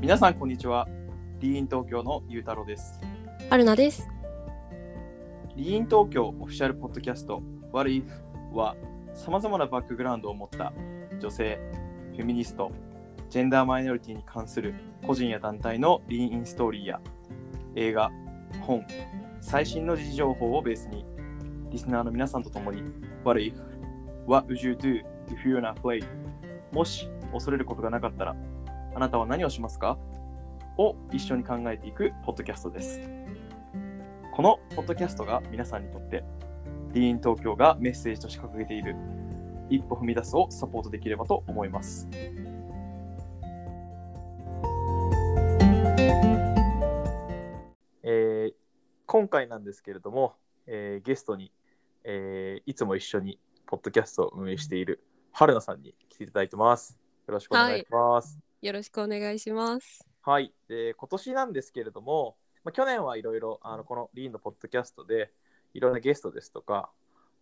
皆さんこんにちは。リーン東京のゆうたろうです。春菜です。リーン東京オフィシャルポッドキャスト What If は様々なバックグラウンドを持った女性、フェミニスト、ジェンダーマイノリティに関する個人や団体のリーンインストーリーや映画、本、最新の時事情報をベースにリスナーの皆さんと共に What if? What would you do if you're not afraid? もし恐れることがなかったらあなたは何をしますか？を一緒に考えていくポッドキャストです。このポッドキャストが皆さんにとって、ディーン東京がメッセージとして掲げている一歩踏み出すをサポートできればと思います。えー今回なんですけれども、えーゲストに、えーいつも一緒にポッドキャストを運営している春菜さんに来ていただいてます。よろしくお願いします。よろしくお願いします。はい、で今年なんですけれども、まあ、去年はいろいろあのこのリーンのポッドキャストでいろんなゲストですとか、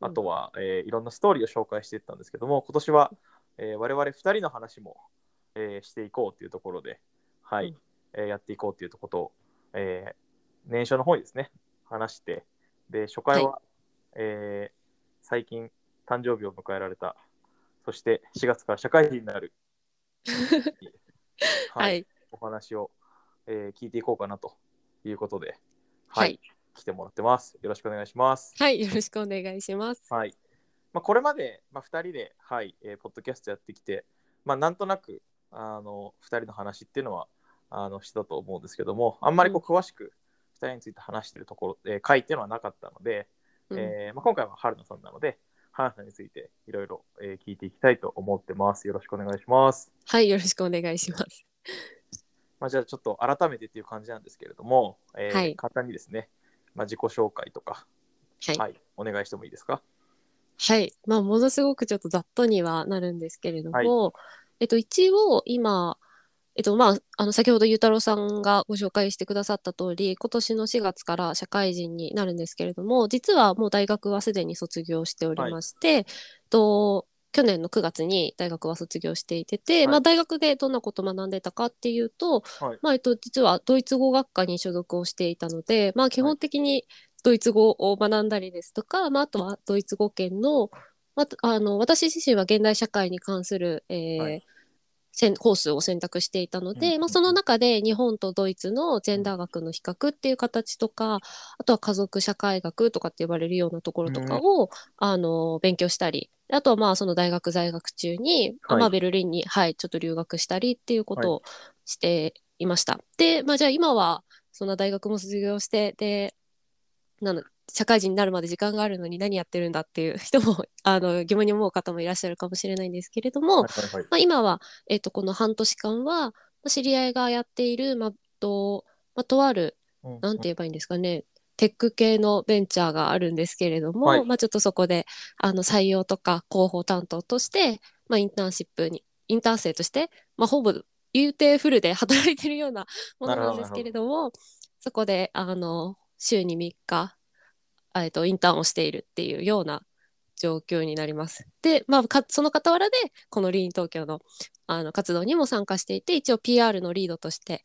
あとは、えーいろんなストーリーを紹介していったんですけども、今年は、えー我々2人の話も、えーしていこうというところで、はい。うん。えーやっていこうということを、えー年初の方にですね、話して、で初回は、えー最近誕生日を迎えられた、そして4月から社会人になる、はい。お話を、えー聞いていこうかなということで、ははいい、来てもらってます。よろしくお願いします。はい。よろしくお願いします。はい。まあ、これまで、まあ、2人で、はい、えーポッドキャストやってきて、まあ、なんとなく、あの、2人の話っていうのは、あの、してたと思うんですけども、あんまりこう、詳しく2人について話してるところ、えー回っていうのはなかったので、うんえーまあ、今回は春菜さんなので、春菜さんについていろいろえー聞いていきたいと思ってます。よろしくお願いします。はい。よろしくお願いします。まあ、じゃあちょっと改めてっていう感じなんですけれども、えーはい簡単にですね、まあ、自己紹介とか、はい。はい、お願いしてもいいですか？はい。まあ、ものすごくちょっとざっとにはなるんですけれども、えっと、一応、今、えっと、まあ、あの、先ほどゆうたろうさんがご紹介してくださった通り、今年の4月から社会人になるんですけれども、実はもう大学はすでに卒業しておりまして、と去年の9月に大学は卒業していてて、はい。まあ、大学でどんなことを学んでたかっていうと、はい。まあえっと、実はドイツ語学科に所属をしていたので、まあ、基本的にドイツ語を学んだりですとか、まあ、あとはドイツ語圏の,、まあ、あの私自身は現代社会に関する、えーコースを選択していたので、うん。まあ、その中で日本とドイツのジェンダー学の比較っていう形とかあとは家族社会学とかって呼ばれるようなところとかを、あの勉強したりあとはまあその大学在学中に、はい。まあ、ベルリンに、はい、ちょっと留学したりっていうことをしていました。で、まあ、じゃあ今はそんな大学も卒業してでなの社会人になるまで時間があるのに何やってるんだっていう 人もあの疑問に思う方もいらっしゃるかもしれないんですけれども、はいはいはい。まあ、今は、えっとこの半年間はまあ知り合いがやっている、まあとまあ、とあるうんなんて言えばいいんですかね、テック系のベンチャーがあるんですけれども、はい。まあ、ちょっとそこであの採用とか広報担当として、まあ、インターンシップにインターン生として、まあ、ほぼ言うてフルで働いてるようなものなんですけれどもそこであの週に3日あえっとインターンをしているっていうような状況になります。で、まあ、かその傍らでこのリーン東京のあの活動にも参加していて一応 PR のリードとして、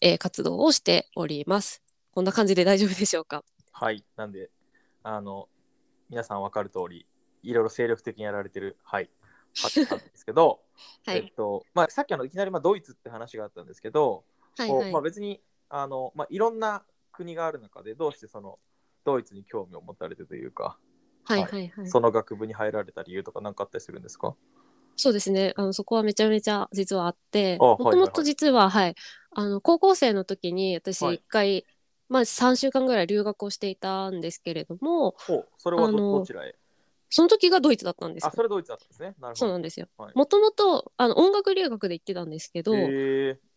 えー活動をしております。こんな感じで大丈夫でしょうか？はい、なんで、あの、皆さん分かる通り、いろいろ精力的にやられてる、はい、方なんですけど、はいえっ。と、まあ、さっきあのいきなりまあドイツって話があったんですけど、はいはいまあ、。別にあの、まあ、いろんな国がある中で、どうしてそのドイツに興味を持たれてというか、はいはいはい。その学部に入られた理由とか何かあったりするんですか？そうですね。あの、そこはめちゃめちゃ実はあって、もともと実は、はい。あの、高校生の時に私はい一回、まあ3週間ぐらい留学をしていたんですけれども、おそれはどちらへ？その時がドイツだったんですあ、よ。それドイツだったんですね。なるほど。そうなんですよはい。もともと、あの、音楽留学で行ってたんですけど、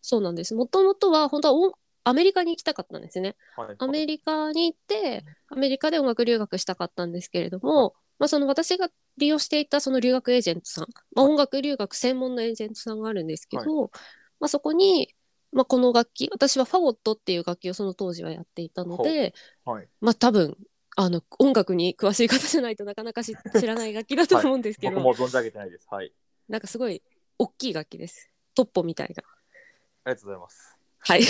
そうなんです。もともとは、本当は音アメリカに行きたかったんですね。はいアメリカに行って、アメリカで音楽留学したかったんですけれども、まあ、その私が利用していたその留学エージェントさん、まあ、音楽留学専門のエージェントさんがあるんですけど、まあ、そこに、まあ、この楽器、私はファゴットっていう楽器をその当時はやっていたので、はい。まあ多分、あの、音楽に詳しい方じゃないとなかなかし知らない楽器だと思うんですけど、僕も存じ上げてないです。はい。なんかすごい大きい楽器です。トッポみたいな。ありがとうございます。はい。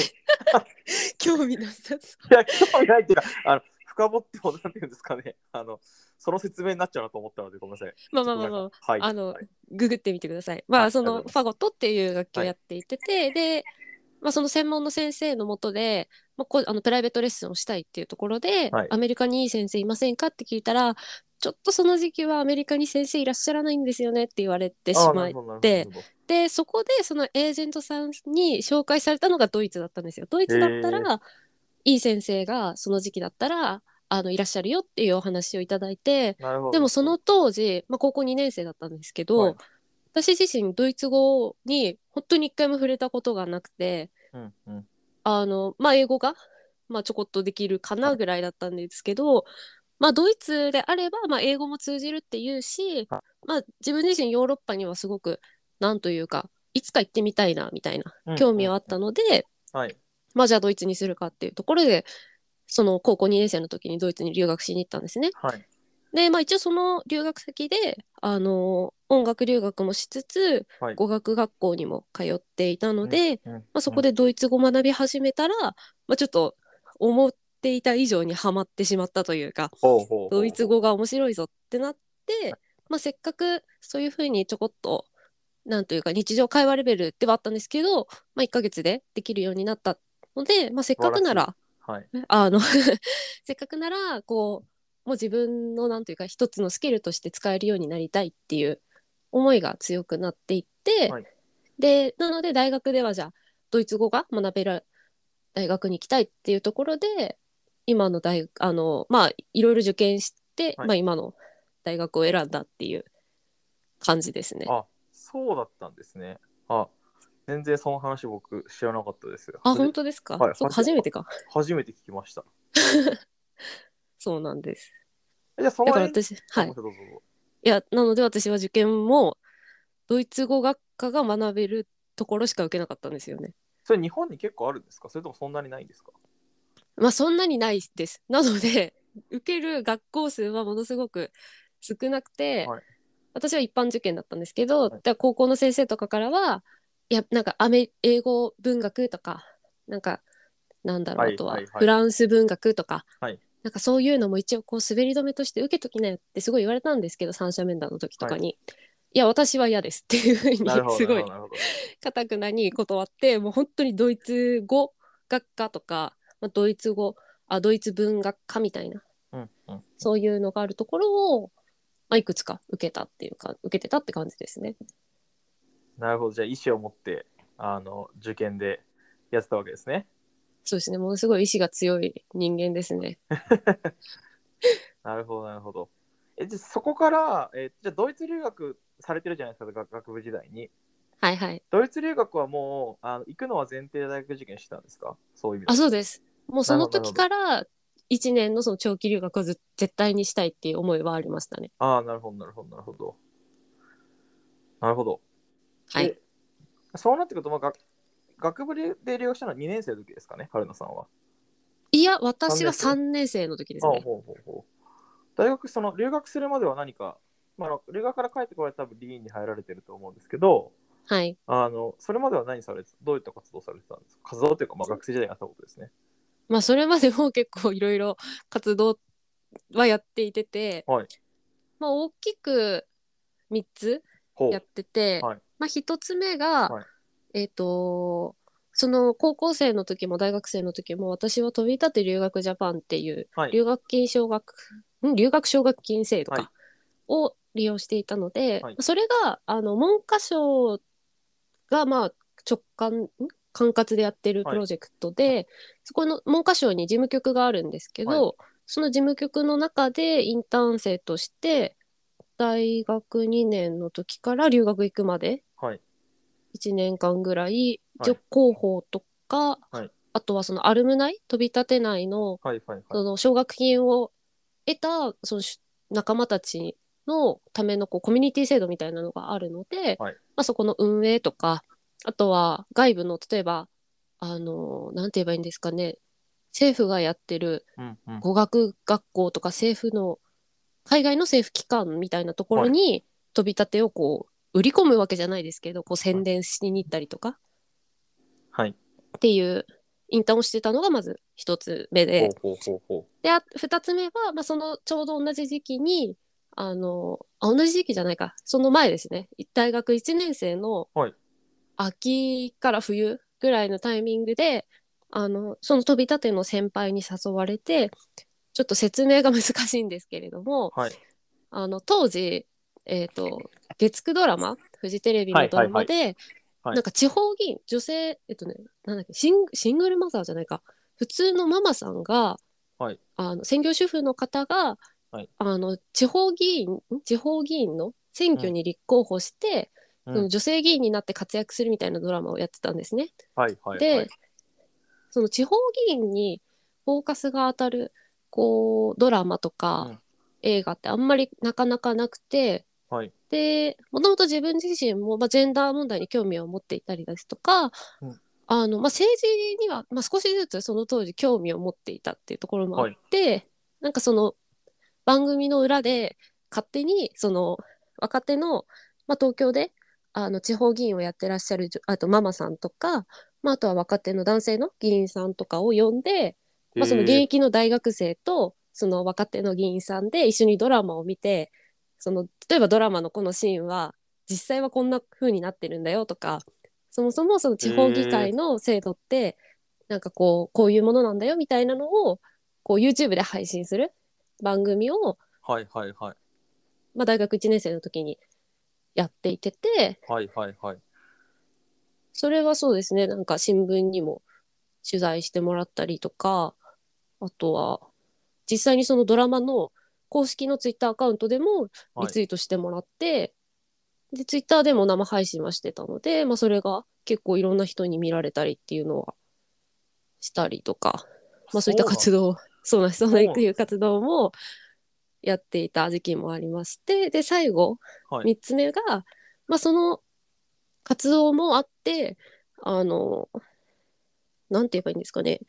興味なさそう。いや、興味ないっていうか、あの深掘ってもなんていうんですかね。あの、その説明になっちゃうなと思ったので、ごめんなさい。まあまあまあまあ、はい。あのはいググってみてください。まあ、そのファゴットっていう楽器をやっていてて、で、まあ、その専門の先生のもとで、まあ、こうあのプライベートレッスンをしたいっていうところで、はいアメリカにいい先生いませんかって聞いたら、ちょっとその時期はアメリカに先生いらっしゃらないんですよねって言われてしまいあーなるほどなるてでそこでそのエージェントさんに紹介されたのがドイツだったんですよ。ドイツだったらいい先生がその時期だったらあのいらっしゃるよっていうお話をいただいて。でもその当時、まあ、高校2年生だったんですけど、はい私自身ドイツ語に本当に一回も触れたことがなくてうんうん。あの、まあ、英語が、まあ、ちょこっとできるかなぐらいだったんですけど、まあ、ドイツであれば、まあ、英語も通じるっていうし、はまあ、自分自身ヨーロッパにはすごくなんというかいつか行ってみたいなみたいなうん興味はあったので、はい。まあ、じゃあドイツにするかっていうところでその高校2年生の時にドイツに留学しに行ったんですね。はい。で、まあ、一応その留学先で、あの音楽留学もしつつはい。語学学校にも通っていたので、うん、まあ、そこでドイツ語を学び始めたら、まあ、ちょっと思っていた以上にはまってしまったというかドイツ語が面白いぞってなって、まあ、せっかくそういうふうにちょこっとなんというか日常会話レベルではあったんですけど、まあ、1ヶ月でできるようになったので、まあ、せっかくならはい。あの せっかくならこうもう自分のなんというか一つのスキルとして使えるようになりたいっていう思いが強くなっていって、はいでなので大学ではじゃあドイツ語が学べる大学に行きたいっていうところで今の大学あのまあいろいろ受験して、はいまあ、今の大学を選んだっていう感じですね。あ、そうだったんですね。あ、全然その話僕知らなかったですよ。あ本当ですか、はいそう初めてか初めて聞きました。そうなんです。えじゃあそのだから間私はいいや、なので私は受験もドイツ語学科が学べるところしか受けなかったんですよね。それ日本に結構あるんですか？それともそんなにないんですか？まあそんなにないです。なので、受ける学校数はものすごく少なくて、はい私は一般受験だったんですけど、はいで高校の先生とかからは、いや、なんかアメ英語文学とか、なんか、なんだろう、はいあとははいはいフランス文学とか、はいなんかそういうのも一応こう滑り止めとして受けときなよってすごい言われたんですけど、三者面談の時とかに。いや、私は嫌ですっていうふうに。すごい。かたくなに断ってもう本当にドイツ語学科とか、まあ、ドイツ語あドイツ文学科みたいなうんうん。そういうのがあるところを、まあ、いくつか受けたっていうか受けてたって感じですね。なるほど。じゃあ意思を持ってあの受験でやってたわけですね。そうですねものすごい意志が強い人間ですね。なるほど、なるほど。え、じゃあそこから、えじゃあドイツ留学されてるじゃないですか、学学部時代に。はいはい。ドイツ留学はもうあの行くのは前提で大学受験してたんですか？そういう意味であそうです。もうその時から1年のその長期留学をず絶対にしたいっていう思いはありましたね。ああ、なるほど、なるほど、なるほど。なるほど。はいで。そうなってくると、まあ、学学部で留学したのは2年生の時ですかね、春菜さんは。いや私は三3年生の時ですああね。ほうほうほう大学、その留学するまでは何か、まあ、留学から帰ってこられた多分リーンに入られてると思うんですけど、はい。あのそれまでは何されてどういった活動されてたんですか？活動というか、まあ、学生時代にやったことですね。まあそれまでも結構いろいろ活動はやっていてて、はい。まあ大きく3つやってて、はい。まあ1つ目が、はい。えっ、とその高校生の時も大学生の時も私は飛び立て留学ジャパンっていうはい。留学金奨学、ん？留学奨学金制度か、はい。を利用していたので、はい。それがあの文科省がまあ直感ん？管轄でやってるプロジェクトで、そこの文科省に事務局があるんですけど、その事務局の中でインターン生として大学2年の時から留学行くまではい。1年間ぐらいはい。助広報とか、はい。あとはそのアルムナイ飛び立て内のはいはいはい。その奨学金を得たそのし仲間たちのためのこうコミュニティ制度みたいなのがあるので、はい。まあ、そこの運営とかあとは外部の例えばあのなんて言えばいいんですかね。政府がやってるうんうん、語学学校とか政府の海外の政府機関みたいなところに飛び立てをこう売り込むわけじゃないですけどこう宣伝しに行ったりとか、はい。っていうインターンをしてたのがまず一つ目で、ほうほうほうほで、あ二つ目は、まあ、そのちょうど同じ時期に、あの、あ同じ時期じゃないか、その前ですね。大学1年生のはい秋から冬ぐらいのタイミングで、あの、その飛び立ての先輩に誘われて、ちょっと説明が難しいんですけれども、う。はい。あの、当時、えっ、と、月9ドラマ、フジテレビのドラマで、はいなんか地方議員、女性、えっとね、なんだっけ、シンシングルマザーじゃないか、普通のママさんが、はいあの専業主婦の方が、はいあの地方議員、ん地方議員の選挙に立候補して、うんその女性議員になって活躍するみたいなドラマをやってたんですね。はいはい。で、はいその地方議員にフォーカスが当たるこうドラマとか、うん映画ってあんまりなかなかなくてはい。でもともと自分自身も、まあ、ジェンダー問題に興味を持っていたりですとか、うんあのまあ、政治には、まあ、少しずつその当時興味を持っていたっていうところもあって、なんかその番組の裏で勝手にその若手の、まあ、東京であの地方議員をやってらっしゃるあとママさんとか、まあ、あとは若手の男性の議員さんとかを呼んで、まあ、その現えー役の大学生とその若手の議員さんで一緒にドラマを見てその例えばドラマのこのシーンは実際はこんな風になってるんだよとかそもそもその地方議会の制度ってなんかこうこういうものなんだよみたいなのをこう YouTube で配信する番組を、はいはいはい。まあ、大学1年生の時にやっていててはいはいはい。それはそうですね。なんか新聞にも取材してもらったりとかあとは実際にそのドラマの公式のツイッターアカウントでもはい。リツイートしてもらって、でツイッターでも生配信はしてたので、まあ、それが結構いろんな人に見られたりっていうのはしたりとか、まあ、そういった活動そうなんです。そういう活動もやっていた時期もありましてで最後はい。3つ目が、まあ、その活動もあってあのなんて言えばいいんですかね。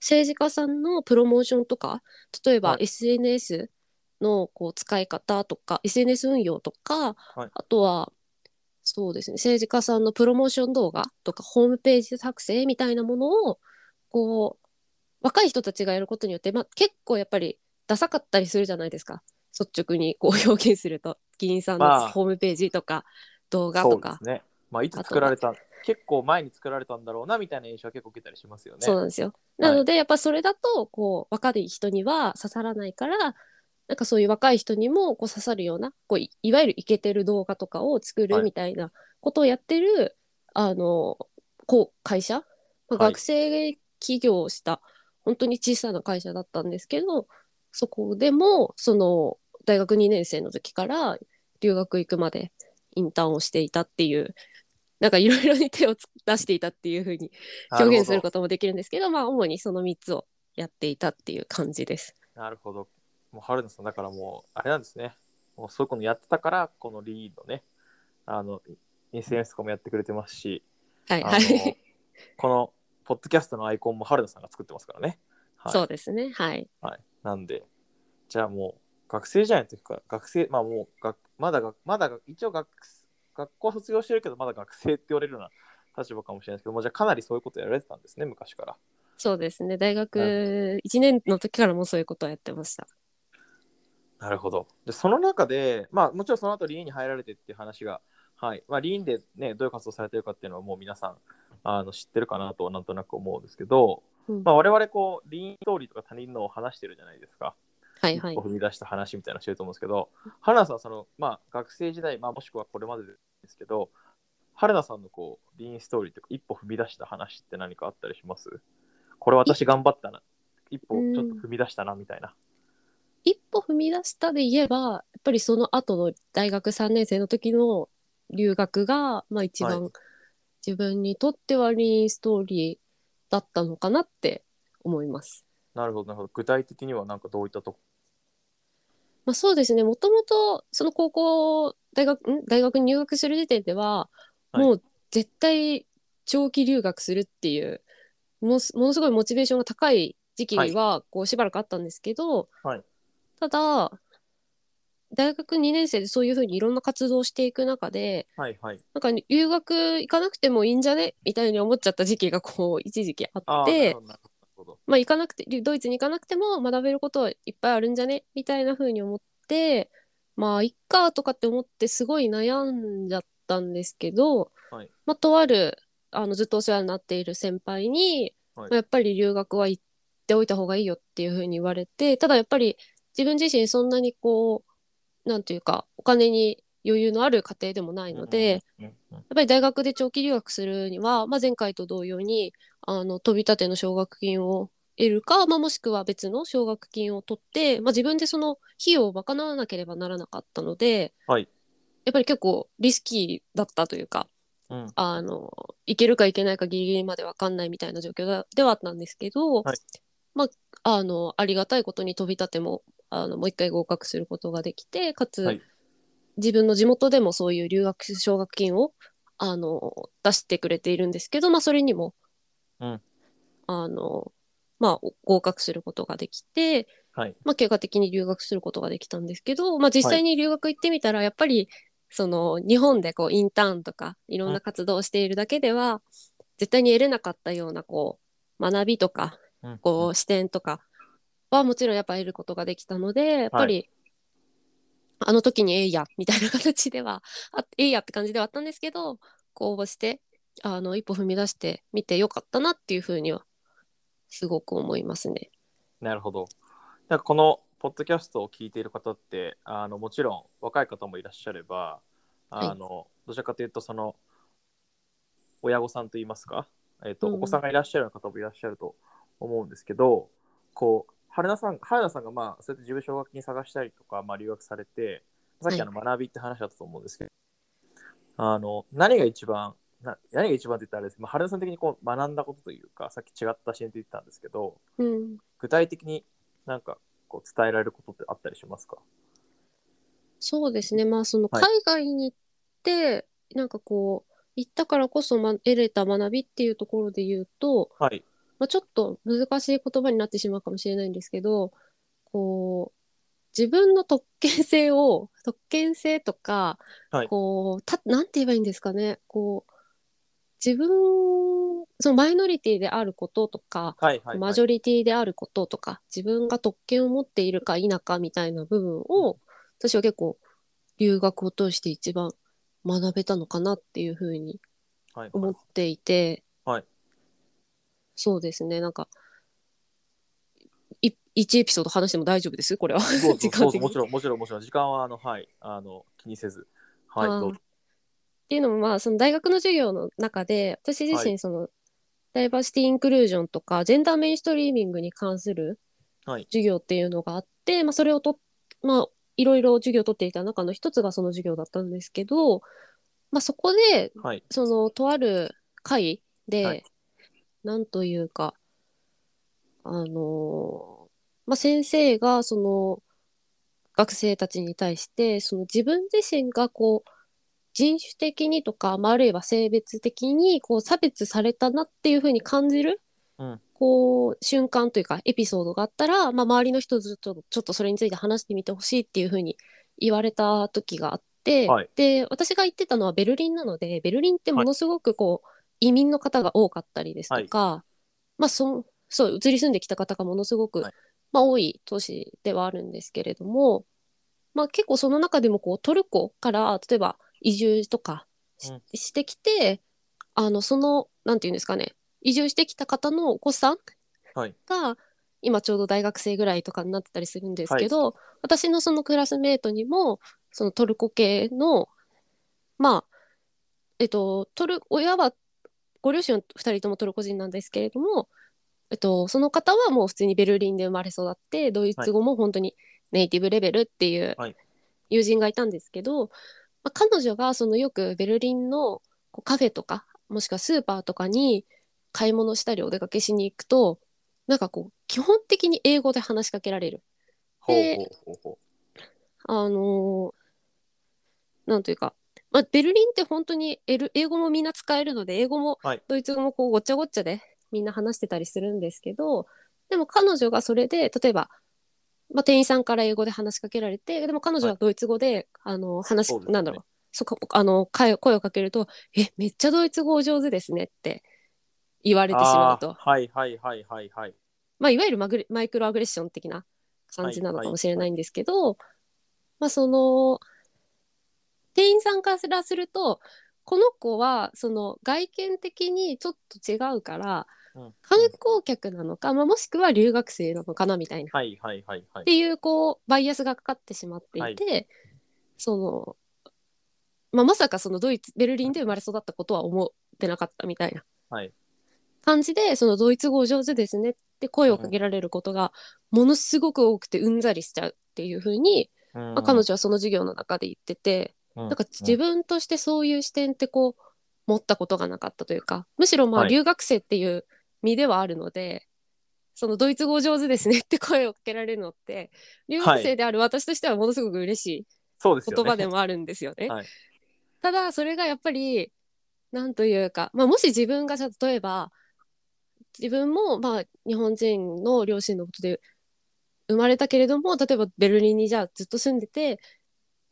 政治家さんのプロモーションとか例えばはい。SNS のこう使い方とか SNS 運用とか、はい。あとはそうですね政治家さんのプロモーション動画とかホームページ作成みたいなものをこう若い人たちがやることによって、まあ、結構やっぱりダサかったりするじゃないですか。率直にこう表現すると。議員さんのまあ。ホームページとか動画そうでとか、すね。まあ、いつ作られた、結構前に作られたんだろうなみたいな印象は結構受けたりしますよね。そうなんですよ。なので、やっぱそれだとこう若い人には刺さらないからなんかそういう若い人にもこう刺さるようなこういいわゆるイケてる動画とかを作はい。るみたいなことをやってる、あのこう会社、まあはい。学生起業した本当に小さな会社だったんですけどそこでもその大学2年生の時から留学行くまでインターンをしていたっていうなんかいろいろに手をつ出していたっていうふうに 表現することもできるんですけどまあ主にその3つをやっていたっていう感じです。なるほど。もう春菜さん、だからもう、あれなんですね。もうそういうことやってたから、このリードね、あの、SNS とかもやってくれてますし、はいはい。このポッドキャストのアイコンも春菜さんが作ってますからね。はい、そうですね。はい。はい。なんで、じゃあもう、学生じゃない時から、学生、まあもう、学まだが、まだが、一応学、学校卒業してるけど、まだ学生って言われるような立場かもしれないですけども、じゃあかなりそういうことやられてたんですね、昔から。そうですね。大学1年の時からもそういうことをやってました。なるほど。で、その中で、まあ、もちろんその後リーンに入られてっていう話が、はい。まあ、リーンでね、どういう活動されてるかっていうのはもう皆さん、あの知ってるかなとなんとなく思うんですけど、うんまあ、我々こう、リーンストーリーとか他人のを話してるじゃないですか。はいはい一歩。踏み出した話みたいなのしてると思うんですけど、春菜さんはその、まあ、学生時代、まあ、もしくはこれまでですけど、春菜さんのこう、リーンストーリーとか、一歩踏み出した話って何かあったりします？これ私頑張ったな。一歩ちょっと踏み出したなみたいな。一歩踏み出したで言えば、やっぱりその後の大学3年生の時の留学が、まあ一番、はい自分にとってはリーンストーリーだったのかなって思います。なるほど、なるほど。具体的にはなんかどういったとこ？まあ、そうですね。もともとその高校大学ん？大学に入学する時点では、はいもう絶対長期留学するっていうものすものすごいモチベーションが高い時期はこうしばらくあったんですけど、はいただ大学2年生でそういうふうにいろんな活動をしていく中ではいはい。なんか留学行かなくてもいいんじゃねみたいに思っちゃった時期がこう一時期あって。まあ行かなくてドイツに行かなくても学べることはいっぱいあるんじゃねみたいな風に思ってまあいっかとかって思ってすごい悩んじゃったんですけど、はいまあとあるあのずっとお世話になっている先輩に、はいまあやっぱり留学は行っておいた方がいいよっていう風に言われてただやっぱり自分自身そんなにこうなんていうかお金に余裕のある家庭でもないので、やっぱり大学で長期留学するには、まあ、前回と同様にあの飛び立ての奨学金を得るか、まあ、もしくは別の奨学金を取って、まあ、自分でその費用を賄わなければならなかったので、はい。やっぱり結構リスキーだったというかうん。あの行けるか行けないかギリギリまで分かんないみたいな状況だではあったんですけど、はい。まあ、あのありがたいことに飛び立てもあのもう一回合格することができてかつ、はい。自分の地元でもそういう留学奨学金をあの出してくれているんですけど、まあ、それにも、うん。あのまあ、合格することができて、はい。まあ、結果的に留学することができたんですけど、まあ、実際に留学行ってみたらやっぱりその日本でこうインターンとかいろんな活動をしているだけでは絶対に得れなかったようなこう学びとかうん。こう視点とかはもちろんやっぱ得ることができたのでやっぱり、あの時にええやみたいな形ではあええやって感じではあったんですけどこう応募してあの一歩踏み出してみてよかったなっていうふうにはすごく思いますね。なるほど。なんかこのポッドキャストを聞いている方ってあのもちろん若い方もいらっしゃればあの、どちらかというとその親御さんといいますか、えっとうんお子さんがいらっしゃる方もいらっしゃると思うんですけどこう春菜さん春菜さんがまあそうやって自分奨学金探したりとか、まあ、留学されてさっきあの学びって話だったと思うんですけど、あの何が一番な何が一番って言ったらあれですけど、まあ、春菜さん的にこう学んだことというかさっき違った視点で言ったんですけどうん具体的になんかこう伝えられることってあったりしますか？そうですね。まあ、そのはい海外に行って、なんかこう、行ったからこそ、ま、得れた学びっていうところで言うと、はい。まあ、ちょっと難しい言葉になってしまうかもしれないんですけど、こう、自分の特権性を、特権性とか、はい。こう、た、なんて言えばいいんですかね。こう、自分、そのマイノリティであることとか、はいはい、マジョリティであることとか、自分が特権を持っているか否かみたいな部分を、私は結構留学を通して一番学べたのかなっていうふうにはい思っていて、はいそうですね、なんか、い1エピソード話しても大丈夫です？これは。もちろんもちろんもちろん。時間はあのはい。あの気にせず。はいどうぞ。っていうのもまあその大学の授業の中で私自はい。身その、ダイバーシティインクルージョンとかジェンダーメインストリーミングに関するはい。授業っていうのがあって、まあ、それをとまあいろいろ授業を取っていた中の一つがその授業だったんですけど、まあ、そこではい。そのとある会で、はいなんというかあのまあ、先生がその学生たちに対してその自分自身がこう人種的にとか、まあ、あるいは性別的にこう差別されたなっていうふうに感じる、うん。こう瞬間というかエピソードがあったら、まあ、周りの人とちょっとちょっとそれについて話してみてほしいっていうふうに言われた時があって、はいで私が行ってたのはベルリンなのでベルリンってものすごくこう、移民の方が多かったりですとか、まあそそう移り住んできた方がものすごく、はい。まあ、多い都市ではあるんですけれども、まあ、結構その中でもこうトルコから例えば移住とかし,、うん。してきてあのそのなんていうんですかね移住してきた方のお子さんはい。が今ちょうど大学生ぐらいとかになってたりするんですけど、私のそのクラスメートにもそのトルコ系のまあえっとトル親はご両親は2人ともトルコ人なんですけれども、えっと、その方はもう普通にベルリンで生まれ育ってドイツ語も本当にネイティブレベルっていうはい友人がいたんですけど、まあ、彼女がそのよくベルリンのこうカフェとかもしくはスーパーとかに買い物したりお出かけしに行くとなんかこう基本的に英語で話しかけられる。ほうでほうほうほあのーなんというか、まあ、ベルリンって本当にエル英語もみんな使えるので英語もはい。ドイツ語もこうごっちゃごっちゃでみんな話してたりするんですけどでも彼女がそれで例えばまあ、店員さんから英語で話しかけられてでも彼女はドイツ語で、あの話、ね。なんだろう。そこあの声声をかけると「えめっちゃドイツ語お上手ですね」って言われてしまうと。はいはいはいはいはい。まあ、いわゆるマグレマイクロアグレッション的な感じなのかもしれないんですけど、まあその店員さんからするとこの子はその外見的にちょっと違うからうん観光客なのか、まあ、もしくは留学生なのかなみたいな。はいはいはいはいっ。ていうこうバイアスがかかってしまっていて、その、まあ、まさかそのドイツベルリンで生まれ育ったことは思ってなかったみたいなはい。感じでそのドイツ語お上手ですねって声をかけられることがものすごく多くてうんざりしちゃうっていうふうに、ままあ、彼女はその授業の中で言ってて、ななんか自分としてそういう視点ってこう持ったことがなかったというかむしろまあはい。留学生っていう身ではあるので、そのドイツ語お上手ですねって声をかけられるのって留学生である私としてはものすごく嬉しい。言葉でもあるんですよね。はい。ただそれがやっぱりなんというか、まあ、もし自分が例えば自分もまあ日本人の両親のことで生まれたけれども例えばベルリンにじゃあずっと住んでて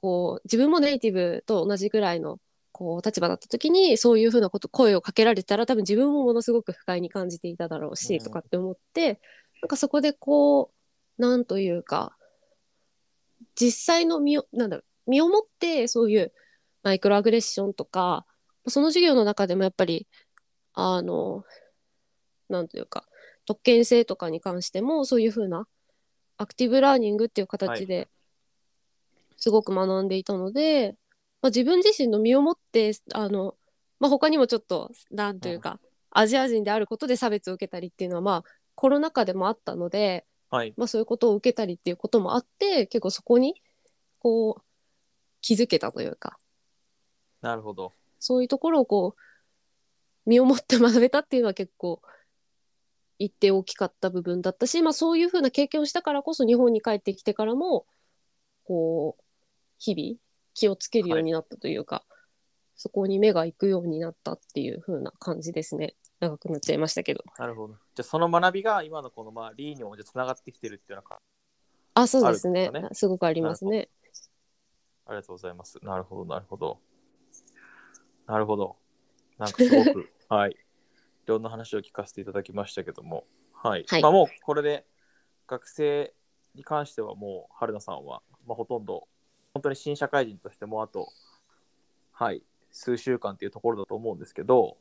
こう自分もネイティブと同じぐらいのこう立場だった時にそういうふうなこと声をかけられたら多分自分もものすごく不快に感じていただろうし、うんとかって思ってなんかそこでこうなんというか実際の身をなんだろう身をもってそういうマイクロアグレッションとかその授業の中でもやっぱりあのなんというか特権性とかに関してもそういうふうなアクティブラーニングっていう形ですごく学んでいたので、まあ、自分自身の身をもってあの、まあ、他にもちょっとなんというか、アジア人であることで差別を受けたりっていうのはまあコロナ禍でもあったので、はい。まあ、そういうことを受けたりっていうこともあって結構そこにこう気づけたというかなるほど。そういうところをこう身をもって学べたっていうのは結構一定大きかった部分だったし、まあ、そういうふうな経験をしたからこそ日本に帰ってきてからもこう日々気をつけるようになったというか、そこに目が行くようになったっていう風な感じですね長くなっちゃいましたけどなるほど。じゃあその学びが今のこのまあリーにもじゃつながってきてるっていうのか。あそうですねねすごくありますねありがとうございます。なるほど、なるほど。なるほど。なんかすごく、はい。いろんな話を聞かせていただきましたけども、はい。はいまあもうこれで学生に関してはもう春菜さんは、まあ、ほとんど本当に新社会人としてもあと、はい、数週間っていうところだと思うんですけど、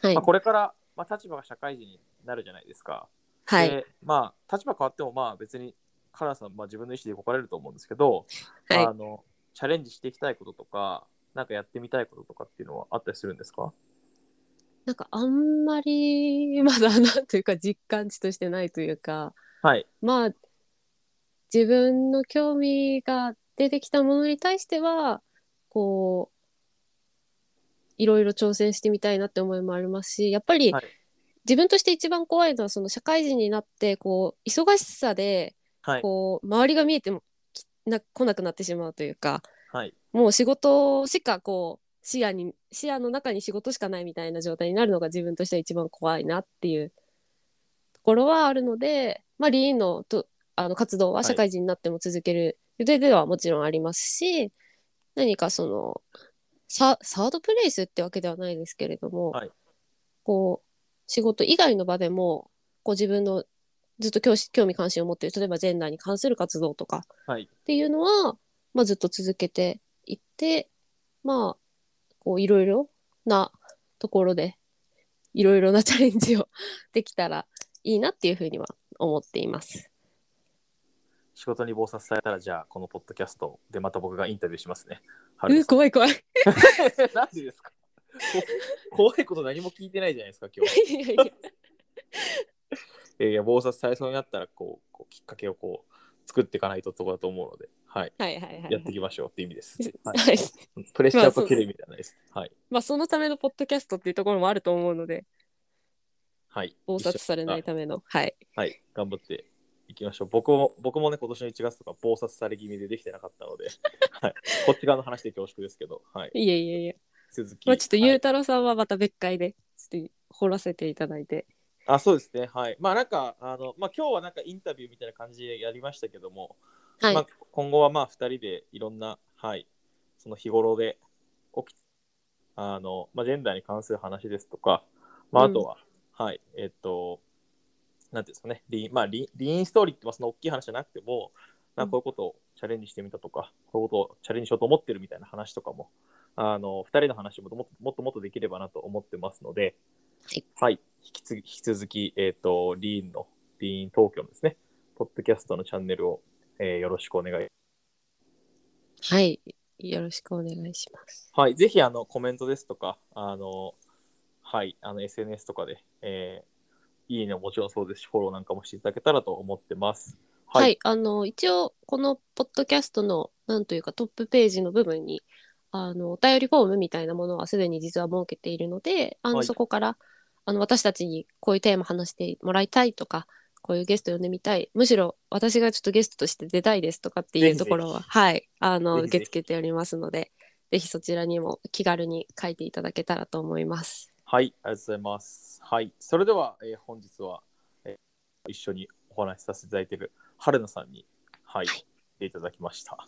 はい。まあ、これから、まあ、立場が社会人になるじゃないですか。はい。でまあ立場変わってもまあ別にカラさん、まあ、自分の意思で動かれると思うんですけど、はい。あのチャレンジしていきたいこととかなんかやってみたいこととかっていうのはあったりするんですか？なんかあんまりまだなんというか実感値としてないというか。はい。まあ自分の興味が出てきたものに対してはこういろいろ挑戦してみたいなって思いもありますしやっぱり、はい。自分として一番怖いのはその社会人になってこう忙しさではい。こう周りが見えてもきな来なくなってしまうというかはい。もう仕事しかこう視野に視野の中に仕事しかないみたいな状態になるのが自分としては一番怖いなっていうところはあるので、まあ、リーンのとあの活動は社会人になっても続ける予定ではもちろんありますし、何かそのササードプレイスってわけではないですけれども、はいこう仕事以外の場でもこう自分のずっと興興味関心を持っている例えばジェンダーに関する活動とかはいっていうのは、まあ、ずっと続けていってまあこういろいろなところでいろいろなチャレンジを できたらいいなっていうふうには思っています。仕事に忙殺されたらじゃあこのポッドキャストでまた僕がインタビューしますねうん怖い怖い。なんでですか？こ怖いこと何も聞いてないじゃないですか今日いやいや忙殺されそうになったらこうこうきっかけをこう作っていかないととこだと思うので、はい、はいはいはいはい。やっていきましょうって意味です、はいはい。プレッシャーと切る意味ではないです。はい。まあ そのためのポッドキャストっていうところもあると思うので、はい。暴殺されないための。はい。はい。頑張っていきましょう。僕も、僕もね、今年の1月とか、暴殺され気味でできてなかったので、はい。こっち側の話で恐縮ですけど、はい。いえいえいえ。続き。まあちょっとはいゆうたろうさんはまた別会で、ちょっと掘らせていただいて。あ、そうですね。はい。まあなんか、あの、まあ今日はなんかインタビューみたいな感じでやりましたけども、はい、まあ今後はまあ2人でいろんな、はい、その日頃で起きあの、まあ、ジェンダーに関する話ですとか、まあ、あとは、はい、えっと、なんていうんですかね、リーンまあ、リリーンストーリーってその大きい話じゃなくても、なんかこういうことをチャレンジしてみたとか、こういうことをチャレンジしようと思ってるみたいな話とかも、あの2人の話ももっともっともっとできればなと思ってますので、はい、はい、引き継ぎ引き続き、えっ、と、リーンの、リーン東京のですね、ポッドキャストのチャンネルを、えーよろしくお願い。はい、よろしくお願いします。はい、ぜひあのコメントですとか、あの、はい、あの SNS とかで、えーいいねももちろんそうですし、フォローなんかもしていただけたらと思ってます。はい、あの一応このポッドキャストのなんというかトップページの部分にあのお便りフォームみたいなものはすでに実は設けているのであの、はい。そこからあの私たちにこういうテーマ話してもらいたいとかこういうゲスト呼んでみたい。むしろ私がちょっとゲストとして出たいですとかっていうぜひぜひ。ところははい。あのぜひぜひ。受け付けておりますのでぜひそちらにも気軽に書いていただけたらと思います。はい、ありがとうございます。はい、それでは、えー本日は、えー一緒にお話しさせていただいている春菜さんに、はい、来ていただきました。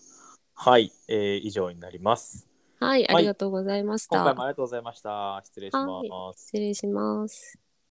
はい、えー以上になります。はい、はいありがとうございました。今回もありがとうございました。失礼します。失礼します。